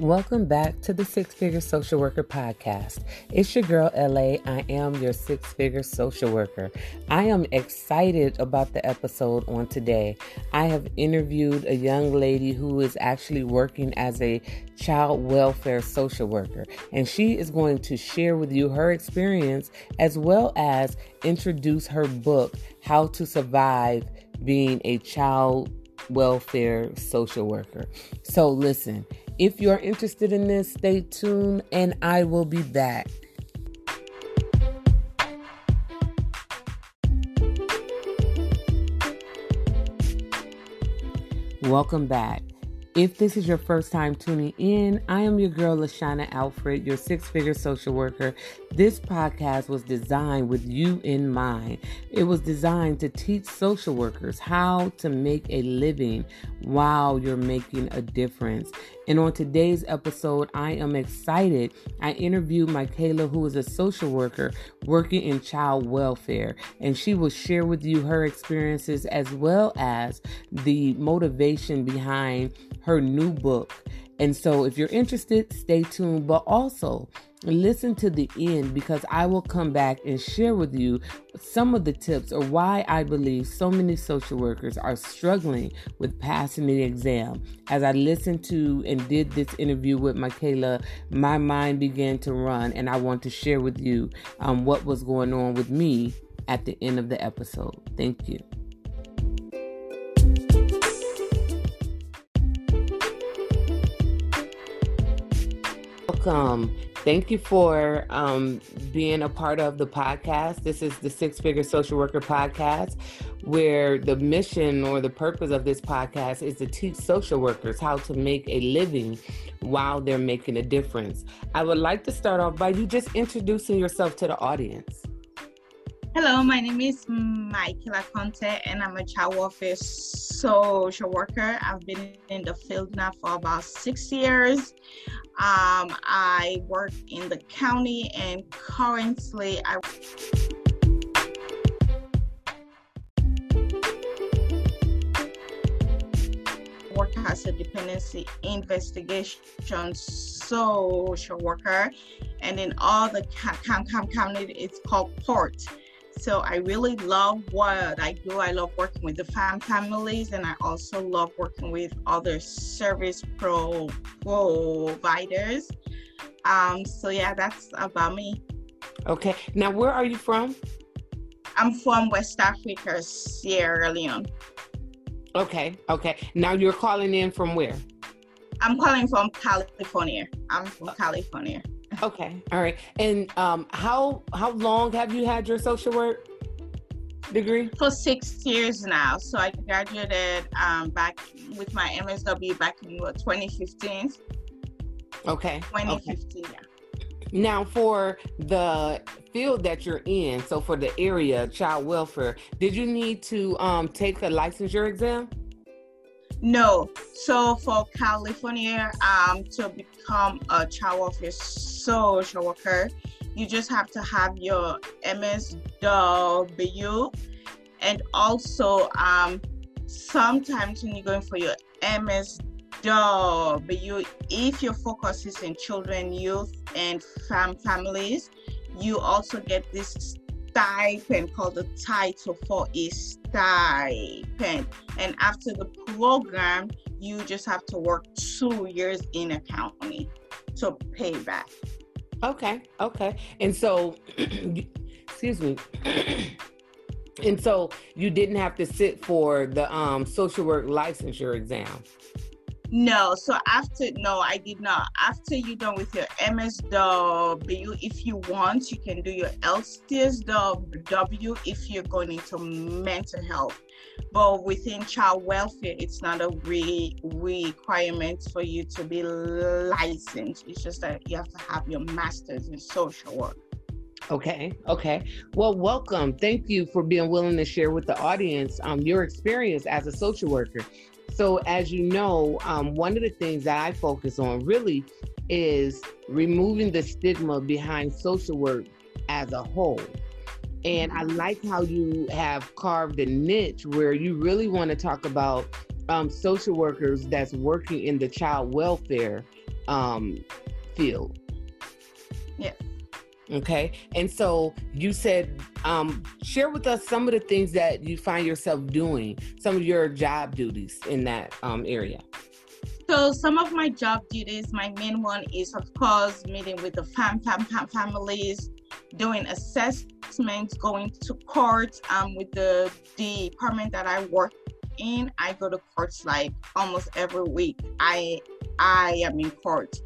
Welcome back to the Six Figure Social Worker Podcast. It's your girl, LA. I am your six figure social worker. I am excited about the episode on today. I have interviewed a young lady who is actually working as a child welfare social worker, and she is going to share with you her experience as well as introduce her book, How to Survive Being a Child welfare social worker. So, listen, if you're interested in this, stay tuned and I will be back. Welcome back. If this is your first time tuning in, I am your girl, Lashana Alfred, your six figure social worker. This podcast was designed with you in mind. It was designed to teach social workers how to make a living while you're making a difference. And on today's episode, I am excited. I interviewed Michaela, who is a social worker working in child welfare, and she will share with you her experiences as well as the motivation behind her new book. And so, if you're interested, stay tuned, but also listen to the end because I will come back and share with you some of the tips or why I believe so many social workers are struggling with passing the exam. As I listened to and did this interview with Michaela, my mind began to run, and I want to share with you um, what was going on with me at the end of the episode. Thank you. Welcome. Thank you for um, being a part of the podcast. This is the Six Figure Social Worker Podcast, where the mission or the purpose of this podcast is to teach social workers how to make a living while they're making a difference. I would like to start off by you just introducing yourself to the audience. Hello, my name is Michaela Conte, and I'm a child welfare social worker. I've been in the field now for about six years. Um, I work in the county, and currently I work as a dependency investigation social worker, and in all the county, it's called PORT so I really love what I do. I love working with the fam families, and I also love working with other service pro providers. Um, so yeah, that's about me. Okay. Now, where are you from? I'm from West Africa, Sierra Leone. Okay. Okay. Now you're calling in from where? I'm calling from California. I'm from California. Okay. All right. And um, how how long have you had your social work degree? For six years now. So I graduated um, back with my MSW back in what, 2015. Okay. 2015. Okay. Yeah. Now, for the field that you're in, so for the area, child welfare, did you need to um, take a licensure exam? No. So for California, um, to become a child welfare social worker, you just have to have your MSW, and also um, sometimes when you're going for your MSW, if your focus is in children, youth, and fam families, you also get this stipend called the Title IV-E stipend. And after the program, you just have to work two years in a county to pay back. Okay, okay. And so, excuse me. and so you didn't have to sit for the um, social work licensure exam. No, so after no, I did not. After you're done with your MSW, if you want, you can do your LCSW if you're going into mental health. But within child welfare, it's not a re- requirement for you to be licensed. It's just that you have to have your master's in social work. Okay, okay. Well, welcome. Thank you for being willing to share with the audience um, your experience as a social worker. So, as you know, um, one of the things that I focus on really is removing the stigma behind social work as a whole. And I like how you have carved a niche where you really want to talk about um, social workers that's working in the child welfare um, field. Yes. Okay. And so you said, um, share with us some of the things that you find yourself doing, some of your job duties in that um, area. So some of my job duties, my main one is of course meeting with the fam, fam, fam families, doing assessments, going to court um, with the the department that I work in. I go to courts like almost every week. I I am in court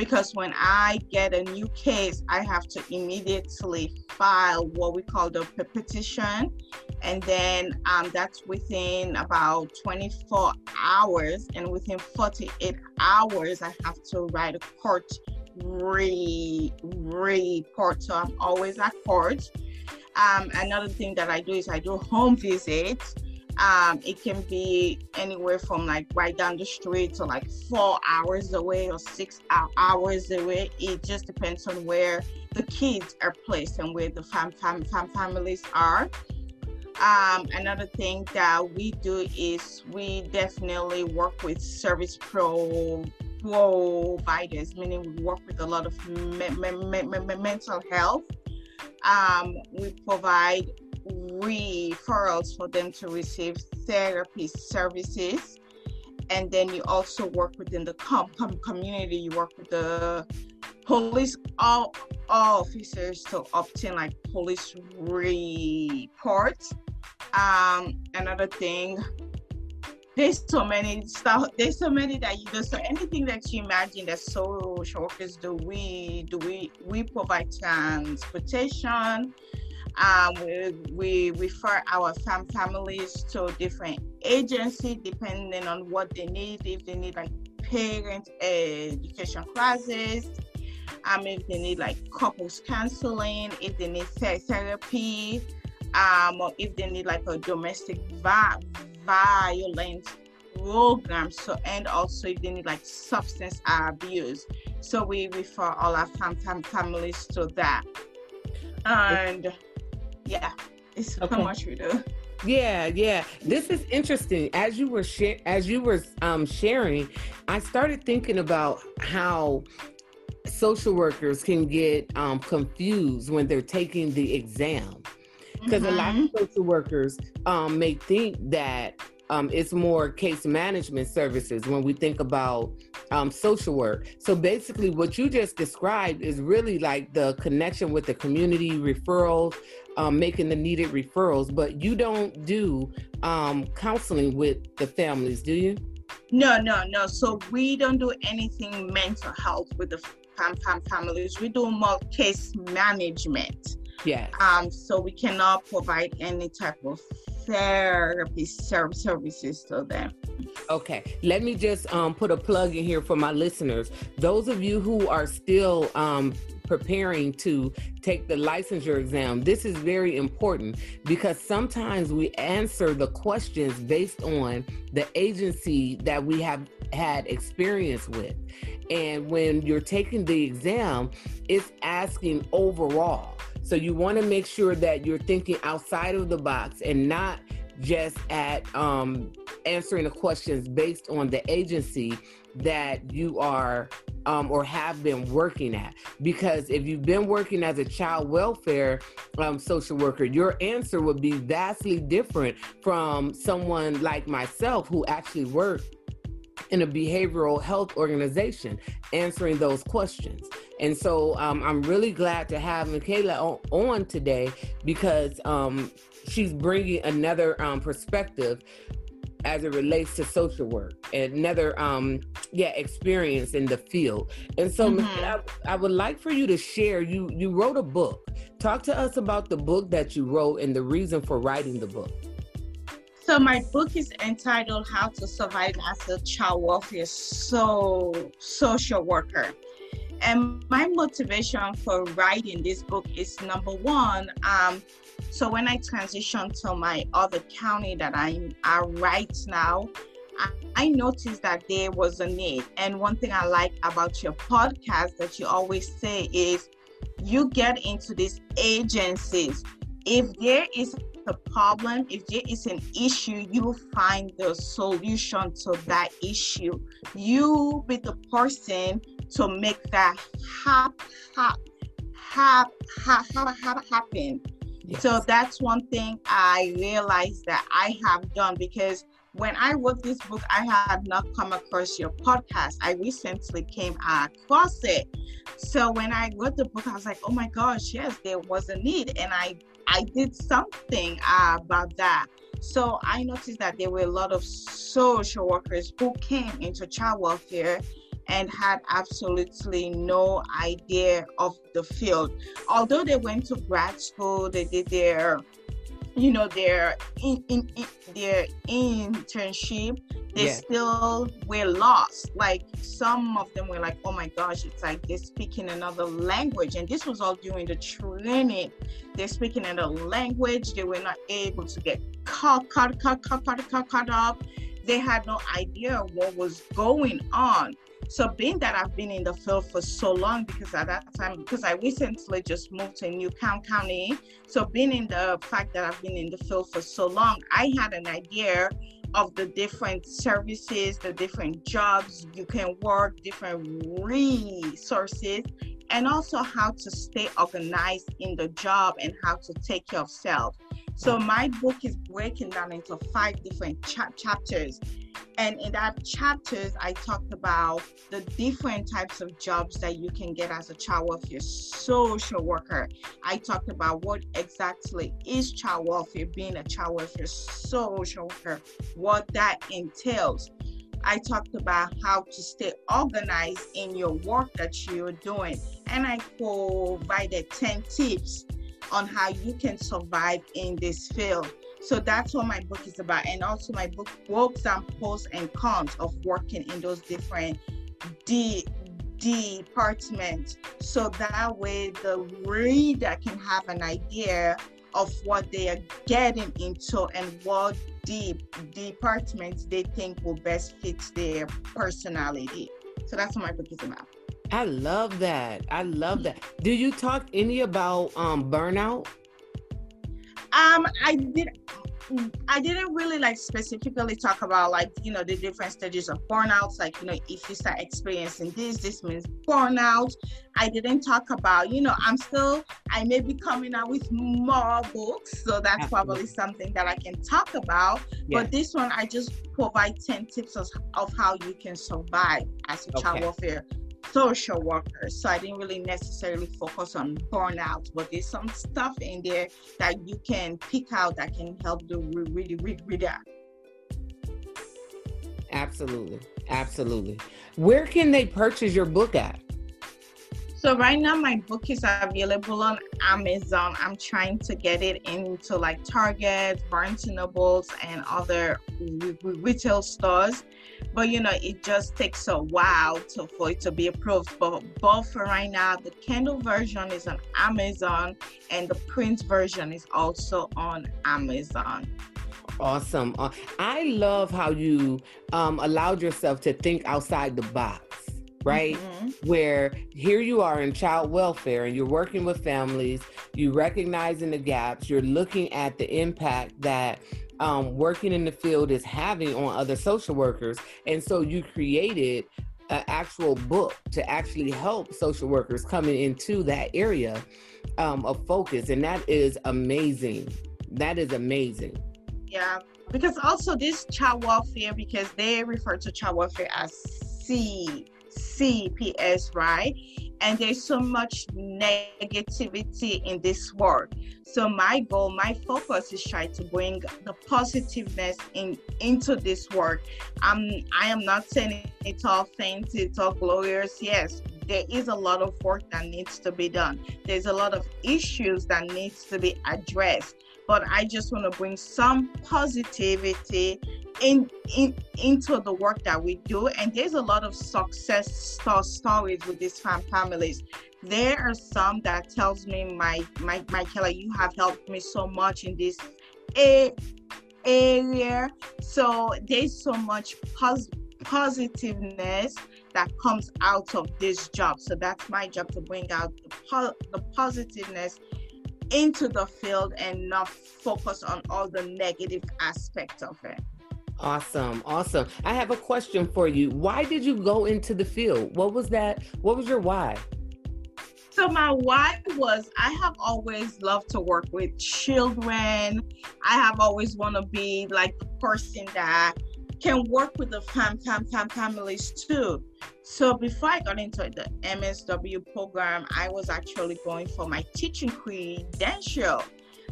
because when I get a new case, I have to immediately file what we call the petition. And then um, that's within about 24 hours. And within 48 hours, I have to write a court re- report. So I'm always at court. Um, another thing that I do is I do home visits. Um, it can be anywhere from like right down the street to like four hours away or six hours away. It just depends on where the kids are placed and where the fam, fam, fam families are. Um, another thing that we do is we definitely work with service pro providers, meaning we work with a lot of me- me- me- mental health. Um, we provide referrals for them to receive therapy services. And then you also work within the com- com- community. You work with the police all, all officers to obtain like police reports. Um, another thing, there's so many stuff. There's so many that you do. So anything that you imagine that social workers do, we do. We we provide transportation um, we, we refer our fam- families to different agencies depending on what they need. If they need like parent education classes, um, if they need like couples counseling, if they need therapy, um, or if they need like a domestic violence program. So and also if they need like substance abuse. So we refer all our fam- fam- families to that. And yeah, it's okay. how much we do. Yeah, yeah. This is interesting. As you were share, as you were um, sharing, I started thinking about how social workers can get um, confused when they're taking the exam because mm-hmm. a lot of mm-hmm. social workers um, may think that um, it's more case management services when we think about um, social work. So basically, what you just described is really like the connection with the community referrals, um, making the needed referrals. But you don't do um, counseling with the families, do you? No, no, no. So we don't do anything mental health with the fam- fam- families. We do more case management. Yeah. Um. So we cannot provide any type of therapy services to them. Okay, let me just um, put a plug in here for my listeners. Those of you who are still um, preparing to take the licensure exam, this is very important because sometimes we answer the questions based on the agency that we have had experience with. And when you're taking the exam, it's asking overall. So you want to make sure that you're thinking outside of the box and not just at um, answering the questions based on the agency that you are um, or have been working at. Because if you've been working as a child welfare um, social worker, your answer would be vastly different from someone like myself who actually worked in a behavioral health organization answering those questions. And so um, I'm really glad to have Michaela on, on today because um, she's bringing another um, perspective as it relates to social work and another um yeah experience in the field and so mm-hmm. I, I, would like for you to share you you wrote a book talk to us about the book that you wrote and the reason for writing the book so my book is entitled How to Survive as a Child Welfare so Social Worker. And my motivation for writing this book is number one, um, so when I transitioned to my other county that I'm at right now, I, I noticed that there was a need. And one thing I like about your podcast that you always say is you get into these agencies if there is a problem, if there is an issue, you find the solution to that issue. You be the person to make that hap, hap, hap, hap, hap, hap, happen. Yes. So that's one thing I realized that I have done because when I wrote this book, I had not come across your podcast. I recently came across it. So when I wrote the book, I was like, oh my gosh, yes, there was a need. And I, I did something uh, about that. So I noticed that there were a lot of social workers who came into child welfare and had absolutely no idea of the field. Although they went to grad school, they did their you know their in, in, in their internship they yeah. still were lost. Like some of them were like oh my gosh it's like they're speaking another language. And this was all during the training. They're speaking another language. They were not able to get caught caught caught caught caught, caught, caught up. They had no idea what was going on so being that I've been in the field for so long, because at that time, because I recently just moved to New County, so being in the fact that I've been in the field for so long, I had an idea of the different services, the different jobs you can work, different resources, and also how to stay organized in the job and how to take care of self. So my book is breaking down into five different cha- chapters. And in that chapters, I talked about the different types of jobs that you can get as a child welfare social worker. I talked about what exactly is child welfare, being a child welfare social worker, what that entails. I talked about how to stay organized in your work that you're doing. And I provided 10 tips on how you can survive in this field. So that's what my book is about. And also my book works on pros and cons of working in those different D departments. So that way the reader can have an idea of what they are getting into and what deep departments they think will best fit their personality. So that's what my book is about. I love that. I love that. Do you talk any about um burnout? Um, I did. I didn't really like specifically talk about like you know the different stages of burnouts. Like you know if you start experiencing this, this means burnout. I didn't talk about you know I'm still I may be coming out with more books, so that's Absolutely. probably something that I can talk about. Yeah. But this one I just provide ten tips of, of how you can survive as a okay. child welfare social workers. So I didn't really necessarily focus on burnout, but there's some stuff in there that you can pick out that can help the really, really, really. Absolutely. Absolutely. Where can they purchase your book at? So right now my book is available on Amazon. I'm trying to get it into like Target, Barnes and Nobles, and other retail stores. But you know, it just takes a while to for it to be approved. But both for right now, the Kindle version is on Amazon, and the print version is also on Amazon. Awesome. Uh, I love how you um, allowed yourself to think outside the box right? Mm-hmm. Where here you are in child welfare and you're working with families, You're recognizing the gaps, you're looking at the impact that um, working in the field is having on other social workers. And so you created an actual book to actually help social workers coming into that area um, of focus. And that is amazing. That is amazing. Yeah, because also this child welfare, because they refer to child welfare as C CPS, right? And there's so much negativity in this world. So my goal, my focus is try to bring the positiveness in into this work. Um, I am not saying it's all fancy, it's all glorious. Yes, there is a lot of work that needs to be done. There's a lot of issues that needs to be addressed. But I just want to bring some positivity in, in into the work that we do. And there's a lot of success stories with these fam families. There are some that tells me my my michaela you have helped me so much in this a, area. So there's so much pos- positiveness that comes out of this job. So that's my job to bring out the, po- the positiveness into the field and not focus on all the negative aspects of it. Awesome. Awesome. I have a question for you. Why did you go into the field? What was that? What was your why? So my why was I have always loved to work with children. I have always want to be like the person that can work with the fam, fam, fam families too. So before I got into the MSW program, I was actually going for my teaching credential.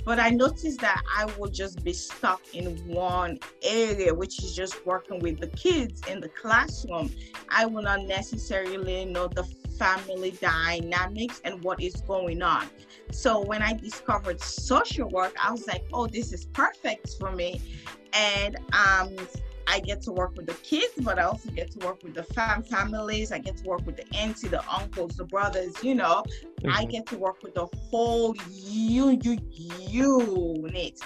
But I noticed that I would just be stuck in one area, which is just working with the kids in the classroom. I will not necessarily know the family dynamics and what is going on. So when I discovered social work, I was like, oh, this is perfect for me. And um, I get to work with the kids, but I also get to work with the fam families. I get to work with the auntie, the uncles, the brothers. You know, mm-hmm. I get to work with the whole you, you, unit,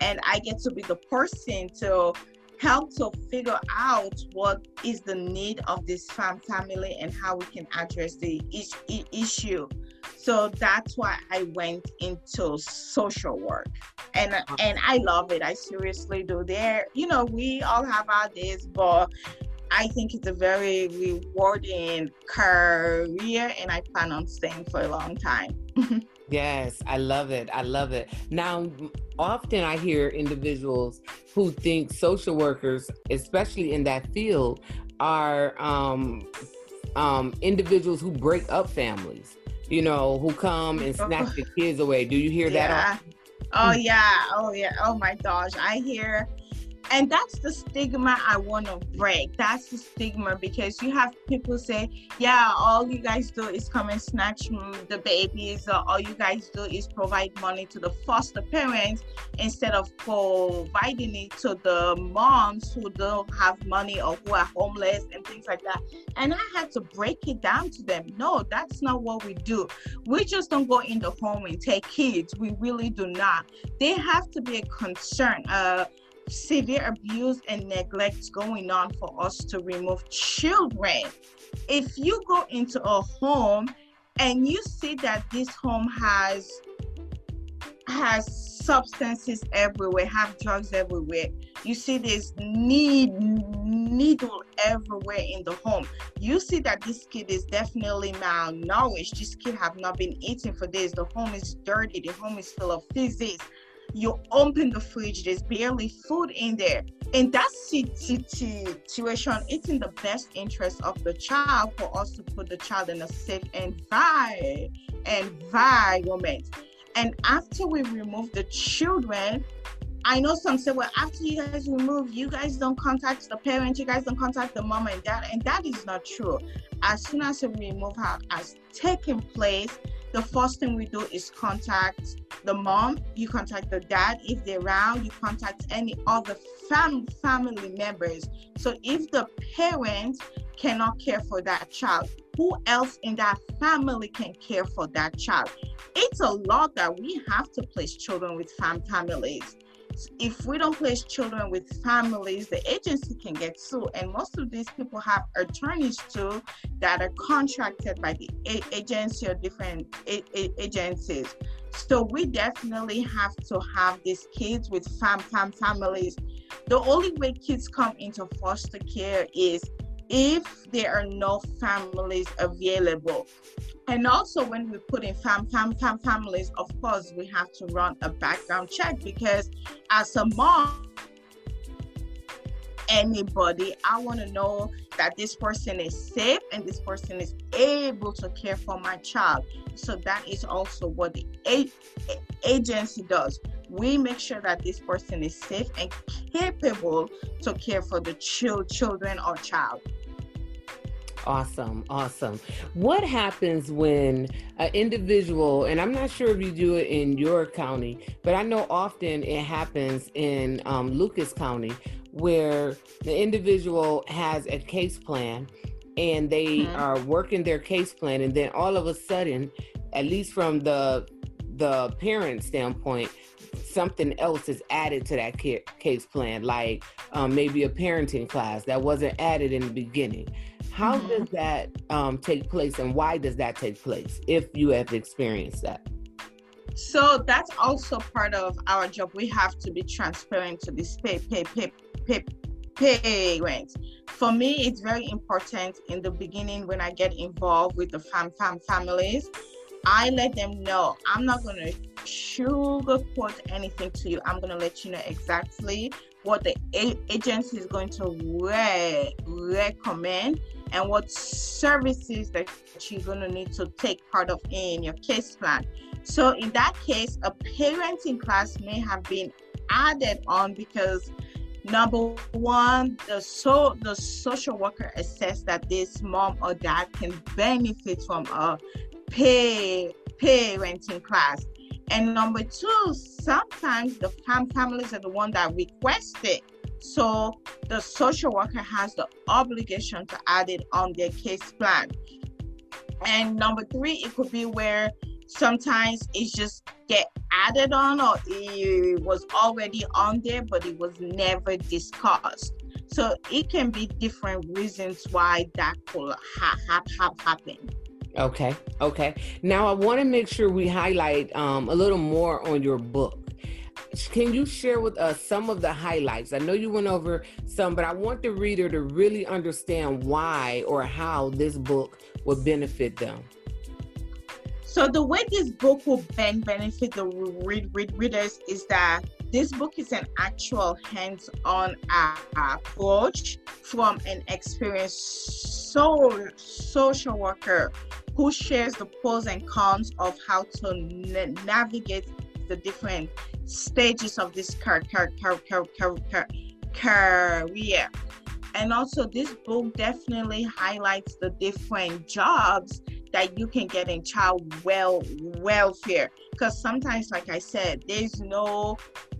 and I get to be the person to help to figure out what is the need of this fam family and how we can address the is- issue. So that's why I went into social work. And and I love it. I seriously do. There, you know, we all have our days, but I think it's a very rewarding career and I plan on staying for a long time. yes, I love it. I love it. Now, often I hear individuals who think social workers, especially in that field, are um, um, individuals who break up families you know, who come and oh. snatch the kids away. Do you hear yeah. that? Oh yeah, oh yeah, oh my gosh, I hear and that's the stigma I want to break. That's the stigma because you have people say, yeah, all you guys do is come and snatch the babies, or all you guys do is provide money to the foster parents instead of providing it to the moms who don't have money or who are homeless and things like that. And I had to break it down to them. No, that's not what we do. We just don't go in the home and take kids. We really do not. They have to be a concern. Uh, severe abuse and neglect going on for us to remove children. If you go into a home and you see that this home has has substances everywhere, have drugs everywhere. You see this need needle everywhere in the home. You see that this kid is definitely malnourished. This kid have not been eating for days. The home is dirty. The home is full of disease you open the fridge, there's barely food in there. In that situation, it's in the best interest of the child for us to put the child in a safe environment. And after we remove the children, I know some say, well, after you guys remove, you guys don't contact the parent, you guys don't contact the mom and dad, and that is not true. As soon as the removal has taken place, the first thing we do is contact the mom, you contact the dad. If they're around, you contact any other fam- family members. So if the parent cannot care for that child, who else in that family can care for that child? It's a lot that we have to place children with fam families if we don't place children with families, the agency can get sued. And most of these people have attorneys too that are contracted by the agency or different agencies. So we definitely have to have these kids with fam fam families. The only way kids come into foster care is if there are no families available. And also, when we put in fam, fam, fam families, of course, we have to run a background check because as a mom, anybody, I want to know that this person is safe and this person is able to care for my child. So that is also what the a- agency does. We make sure that this person is safe and capable to care for the ch- children or child. Awesome, awesome. What happens when an individual, and I'm not sure if you do it in your county, but I know often it happens in um, Lucas County where the individual has a case plan and they mm-hmm. are working their case plan, and then all of a sudden, at least from the the parent standpoint, something else is added to that case plan, like um, maybe a parenting class that wasn't added in the beginning. How mm-hmm. does that um, take place, and why does that take place? If you have experienced that. So that's also part of our job. We have to be transparent to this pay, pay, pay, pay, parents. For me, it's very important in the beginning when I get involved with the fam, fam families. I let them know I'm not going to sugarcoat anything to you. I'm going to let you know exactly what the a- agency is going to re- recommend and what services that you're going to need to take part of in your case plan. So in that case, a parenting class may have been added on because number one, the so the social worker assess that this mom or dad can benefit from a pay parenting class. And number two, sometimes the fam- families are the one that request it. So the social worker has the obligation to add it on their case plan. And number three, it could be where sometimes it's just get added on or it was already on there but it was never discussed. So it can be different reasons why that could ha- ha- have happened. Okay okay. Now i want to make sure we highlight um, a little more on your book can you share with us some of the highlights? I know you went over some, but I want the reader to really understand why or how this book would benefit them. So the way this book will ben- benefit the read, read, readers is that this book is an actual hands-on uh, approach from an experienced so, social worker who shares the pros and cons of how to na- navigate the different stages of this car, car, car, car, car, car, career. And also, this book definitely highlights the different jobs that you can get in child well welfare because sometimes like i said there's no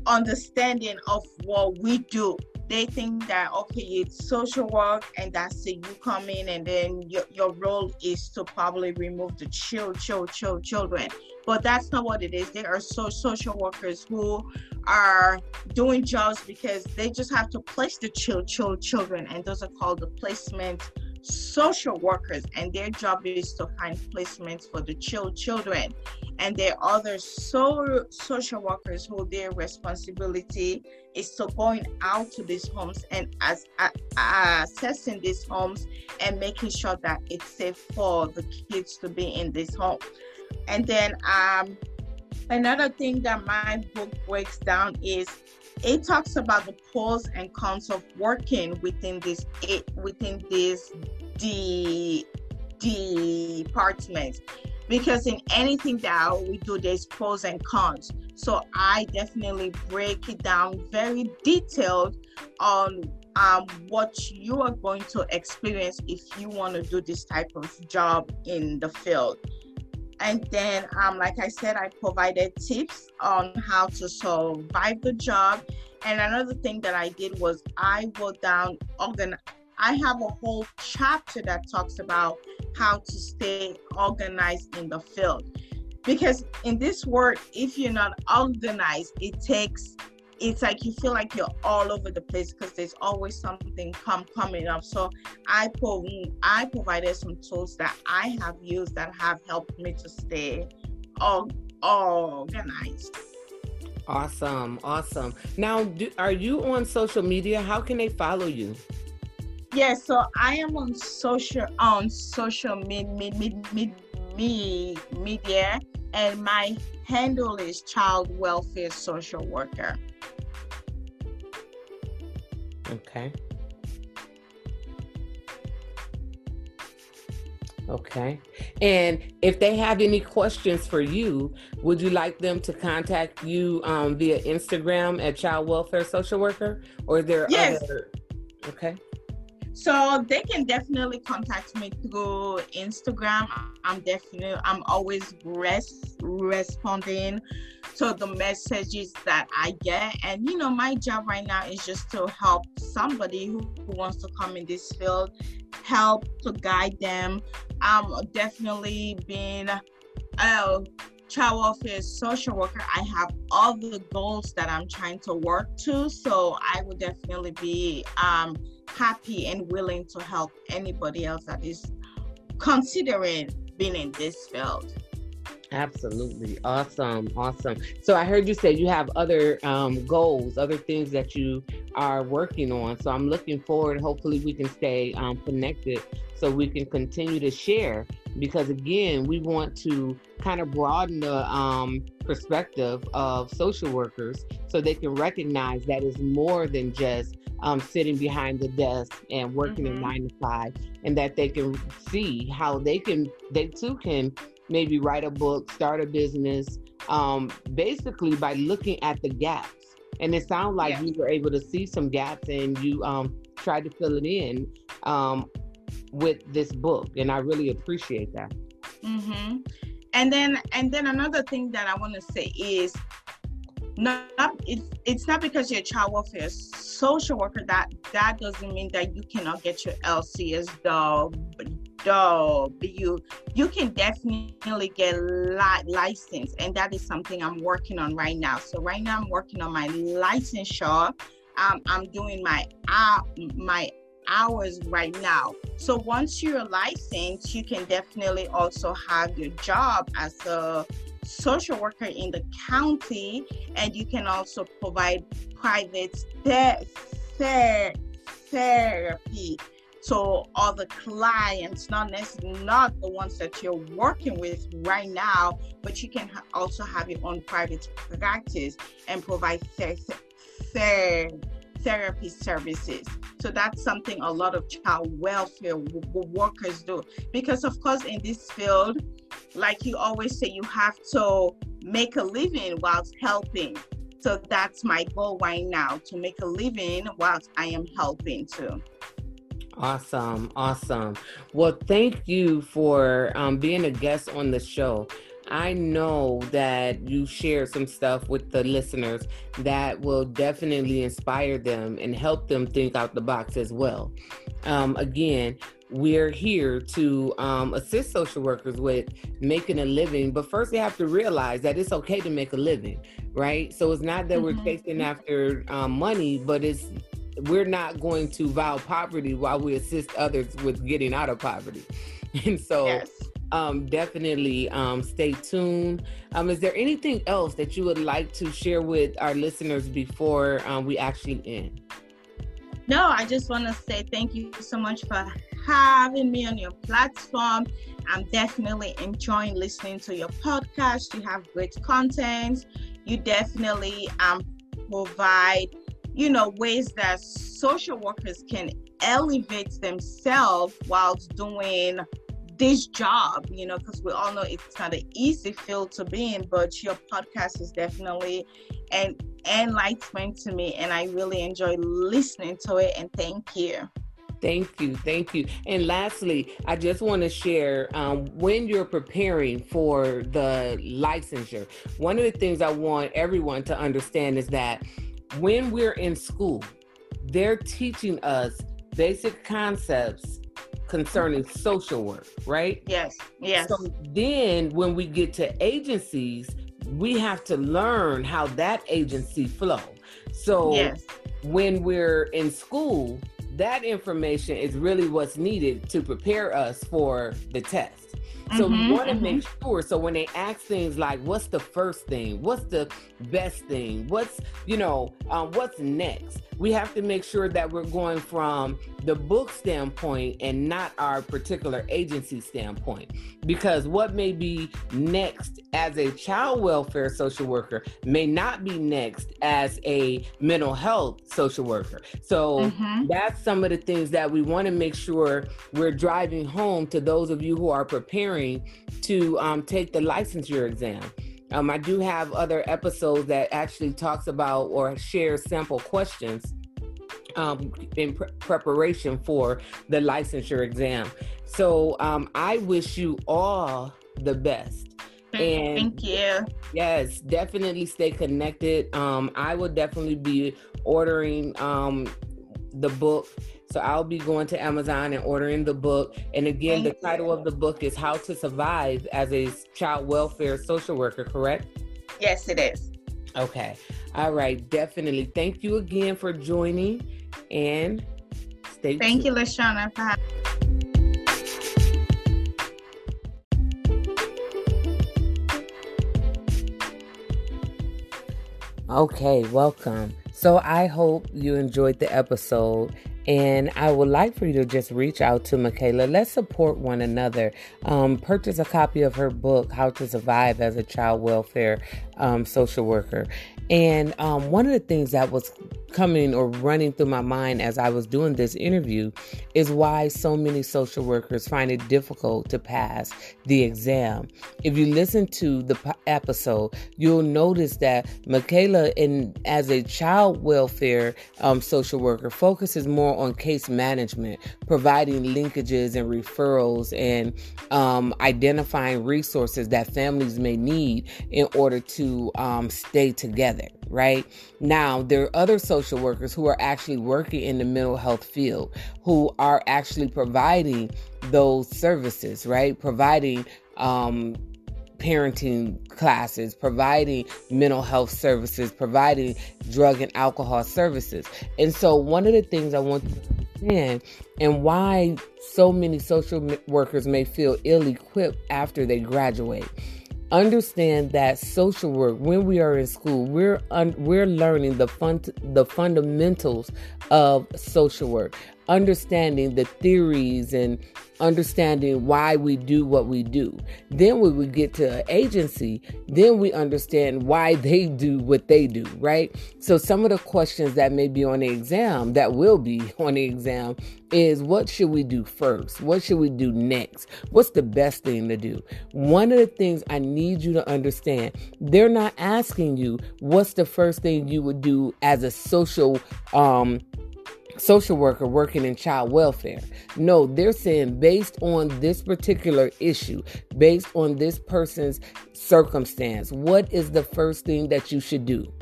understanding of what we do they think that okay it's social work and that's it you come in and then your, your role is to probably remove the chill chill chill children. But that's not what it is. There are so social workers who are doing jobs because they just have to place the chill chill children and those are called the placement social workers and their job is to find placements for the child children. And there are other so, social workers who their responsibility is to going out to these homes and as uh, assessing these homes and making sure that it's safe for the kids to be in this home. And then um, another thing that my book breaks down is it talks about the pros and cons of working within this within this the department. Because in anything that we do there's pros and cons. So i definitely break it down very detailed on um, what you are going to experience if you want to do this type of job in the field and then, um, like I said, I provided tips on how to survive the job. And another thing that I did was I wrote down organ. I have a whole chapter that talks about how to stay organized in the field. Because in this work, if you're not organized, it takes it's like you feel like you're all over the place because there's always something come coming up. So I pro- I provided some tools that I have used that have helped me to stay all organized. Awesome, awesome. Now, do, are you on social media? How can they follow you? Yes, yeah, so I am on social on social mid, mid, mid, mid, mid, media, and my handle is Child Welfare Social Worker. Okay. Okay. And if they have any questions for you, would you like them to contact you um, via Instagram at Child Welfare Social Worker? Or there yes. other Okay. So they can definitely contact me through Instagram. I'm definitely I'm always res- responding to the messages that I get. And you know, my job right now is just to help somebody who, who wants to come in this field, help to guide them. I'm definitely being a child welfare social worker. I have all the goals that I'm trying to work to. So I would definitely be um happy and willing to help anybody else that is considering being in this field. Absolutely. Awesome. Awesome. So I heard you say you have other um, goals, other things that you are working on. So I'm looking forward. Hopefully, we can stay um, connected so we can continue to share. Because again, we want to kind of broaden the um, perspective of social workers so they can recognize that it's more than just um, sitting behind the desk and working mm-hmm. a nine to five, and that they can see how they can, they too can maybe write a book, start a business, um, basically by looking at the gaps. And it sounds like yeah. you were able to see some gaps and you um, tried to fill it in um, with this book. And I really appreciate that. Mm-hmm. And then, and then another thing that I want to say is, not it's it's not because you're a child welfare social worker that that doesn't mean that you cannot get your LCS dog dog you you can definitely get li- license and that is something I'm working on right now so right now I'm working on my licensure um, I'm doing my uh, my hours right now. So once you're licensed, you can definitely also have your job as a social worker in the county, and you can also provide private ther- therapy. So all the clients, not necessarily not the ones that you're working with right now, but you can ha- also have your own private practice and provide ther- ther- therapy services. So that's something a lot of child welfare w- workers do. Because, of course, in this field, like you always say, you have to make a living whilst helping. So that's my goal right now to make a living whilst I am helping too. Awesome. Awesome. Well, thank you for um, being a guest on the show. I know that you share some stuff with the listeners that will definitely inspire them and help them think out the box as well. Um, again, we're here to um, assist social workers with making a living, but first they have to realize that it's okay to make a living, right? So it's not that mm-hmm. we're chasing after um, money, but it's we're not going to vow poverty while we assist others with getting out of poverty. And so yes um, definitely um, stay tuned. Um, is there anything else that you would like to share with our listeners before um, we actually end? No, I just want to say thank you so much for having me on your platform. I'm definitely enjoying listening to your podcast. You have great content. You definitely um, provide, you know, ways that social workers can elevate themselves whilst doing this job, you know, because we all know it's not an easy field to be in, but your podcast is definitely an enlightenment to me, and I really enjoy listening to it. And thank you. Thank you. Thank you. And lastly, I just want to share um, when you're preparing for the licensure, one of the things I want everyone to understand is that when we're in school, they're teaching us basic concepts concerning social work, right? Yes, yes. So then when we get to agencies, we have to learn how that agency flow. So yes. when we're in school, that information is really what's needed to prepare us for the test. So mm-hmm, we want to mm-hmm. make sure. So when they ask things like, "What's the first thing? What's the best thing? What's you know, um, what's next?" We have to make sure that we're going from the book standpoint and not our particular agency standpoint. Because what may be next as a child welfare social worker may not be next as a mental health social worker. So mm-hmm. that's some of the things that we want to make sure we're driving home to those of you who are preparing to um, take the licensure exam. Um, I do have other episodes that actually talks about or shares sample questions um, in pre- preparation for the licensure exam. So um, I wish you all the best. And thank you. Yes, definitely stay connected. Um, I will definitely be ordering um, the book. So I'll be going to Amazon and ordering the book. And again, Thank the title you. of the book is How to Survive as a Child Welfare Social Worker, correct? Yes, it is. Okay. All right. Definitely. Thank you again for joining and stay Thank tuned. you, Lashana, for having Okay, welcome. So I hope you enjoyed the episode. And I would like for you to just reach out to Michaela. Let's support one another. Um, purchase a copy of her book, How to Survive as a Child Welfare um, Social Worker. And um, one of the things that was coming or running through my mind as I was doing this interview is why so many social workers find it difficult to pass the exam. If you listen to the episode, you'll notice that Michaela, in as a child welfare um, social worker, focuses more on case management, providing linkages and referrals, and um, identifying resources that families may need in order to um, stay together right? Now, there are other social workers who are actually working in the mental health field who are actually providing those services, right? Providing um, parenting classes, providing mental health services, providing drug and alcohol services. And so, one of the things I want to understand and why so many social workers may feel ill equipped after they graduate understand that social work when we are in school we're un- we're learning the fun the fundamentals of social work understanding the theories and understanding why we do what we do. Then we would get to agency, then we understand why they do what they do, right? So some of the questions that may be on the exam, that will be on the exam, is what should we do first? What should we do next? What's the best thing to do? One of the things I need you to understand, they're not asking you what's the first thing you would do as a social um social worker working in child welfare. No, they're saying based on this particular issue, based on this person's circumstance, what is the first thing that you should do?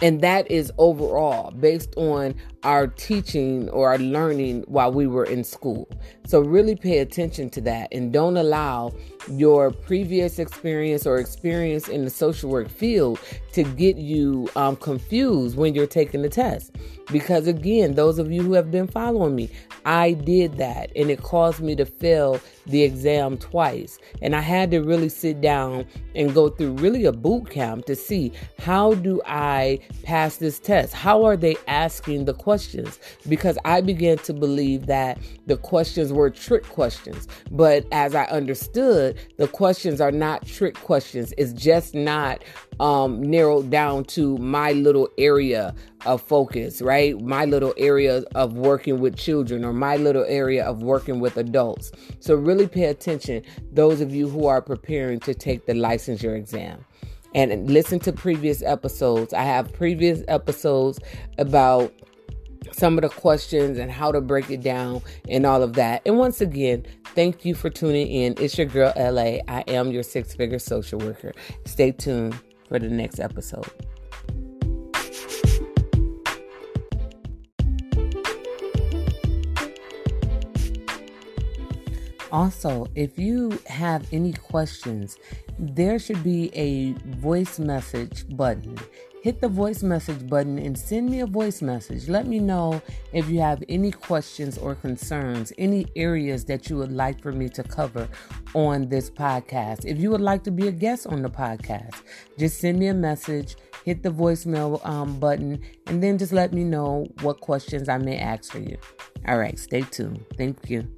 And that is overall based on our teaching or our learning while we were in school. So, really pay attention to that and don't allow your previous experience or experience in the social work field to get you um, confused when you're taking the test. Because, again, those of you who have been following me, I did that and it caused me to fail the exam twice. And I had to really sit down and go through really a boot camp to see how do I pass this test? How are they asking the questions? Because I began to believe that the questions were trick questions. But as I understood, the questions are not trick questions. It's just not um, narrowed down to my little area of focus, right? My little area of working with children or my little area of working with adults. So, really pay attention, those of you who are preparing to take the licensure exam. And listen to previous episodes. I have previous episodes about some of the questions and how to break it down and all of that. And once again, thank you for tuning in. It's your girl, LA. I am your six figure social worker. Stay tuned for the next episode. Also, if you have any questions, there should be a voice message button. Hit the voice message button and send me a voice message. Let me know if you have any questions or concerns, any areas that you would like for me to cover on this podcast. If you would like to be a guest on the podcast, just send me a message, hit the voicemail um, button, and then just let me know what questions I may ask for you. All right, stay tuned. Thank you.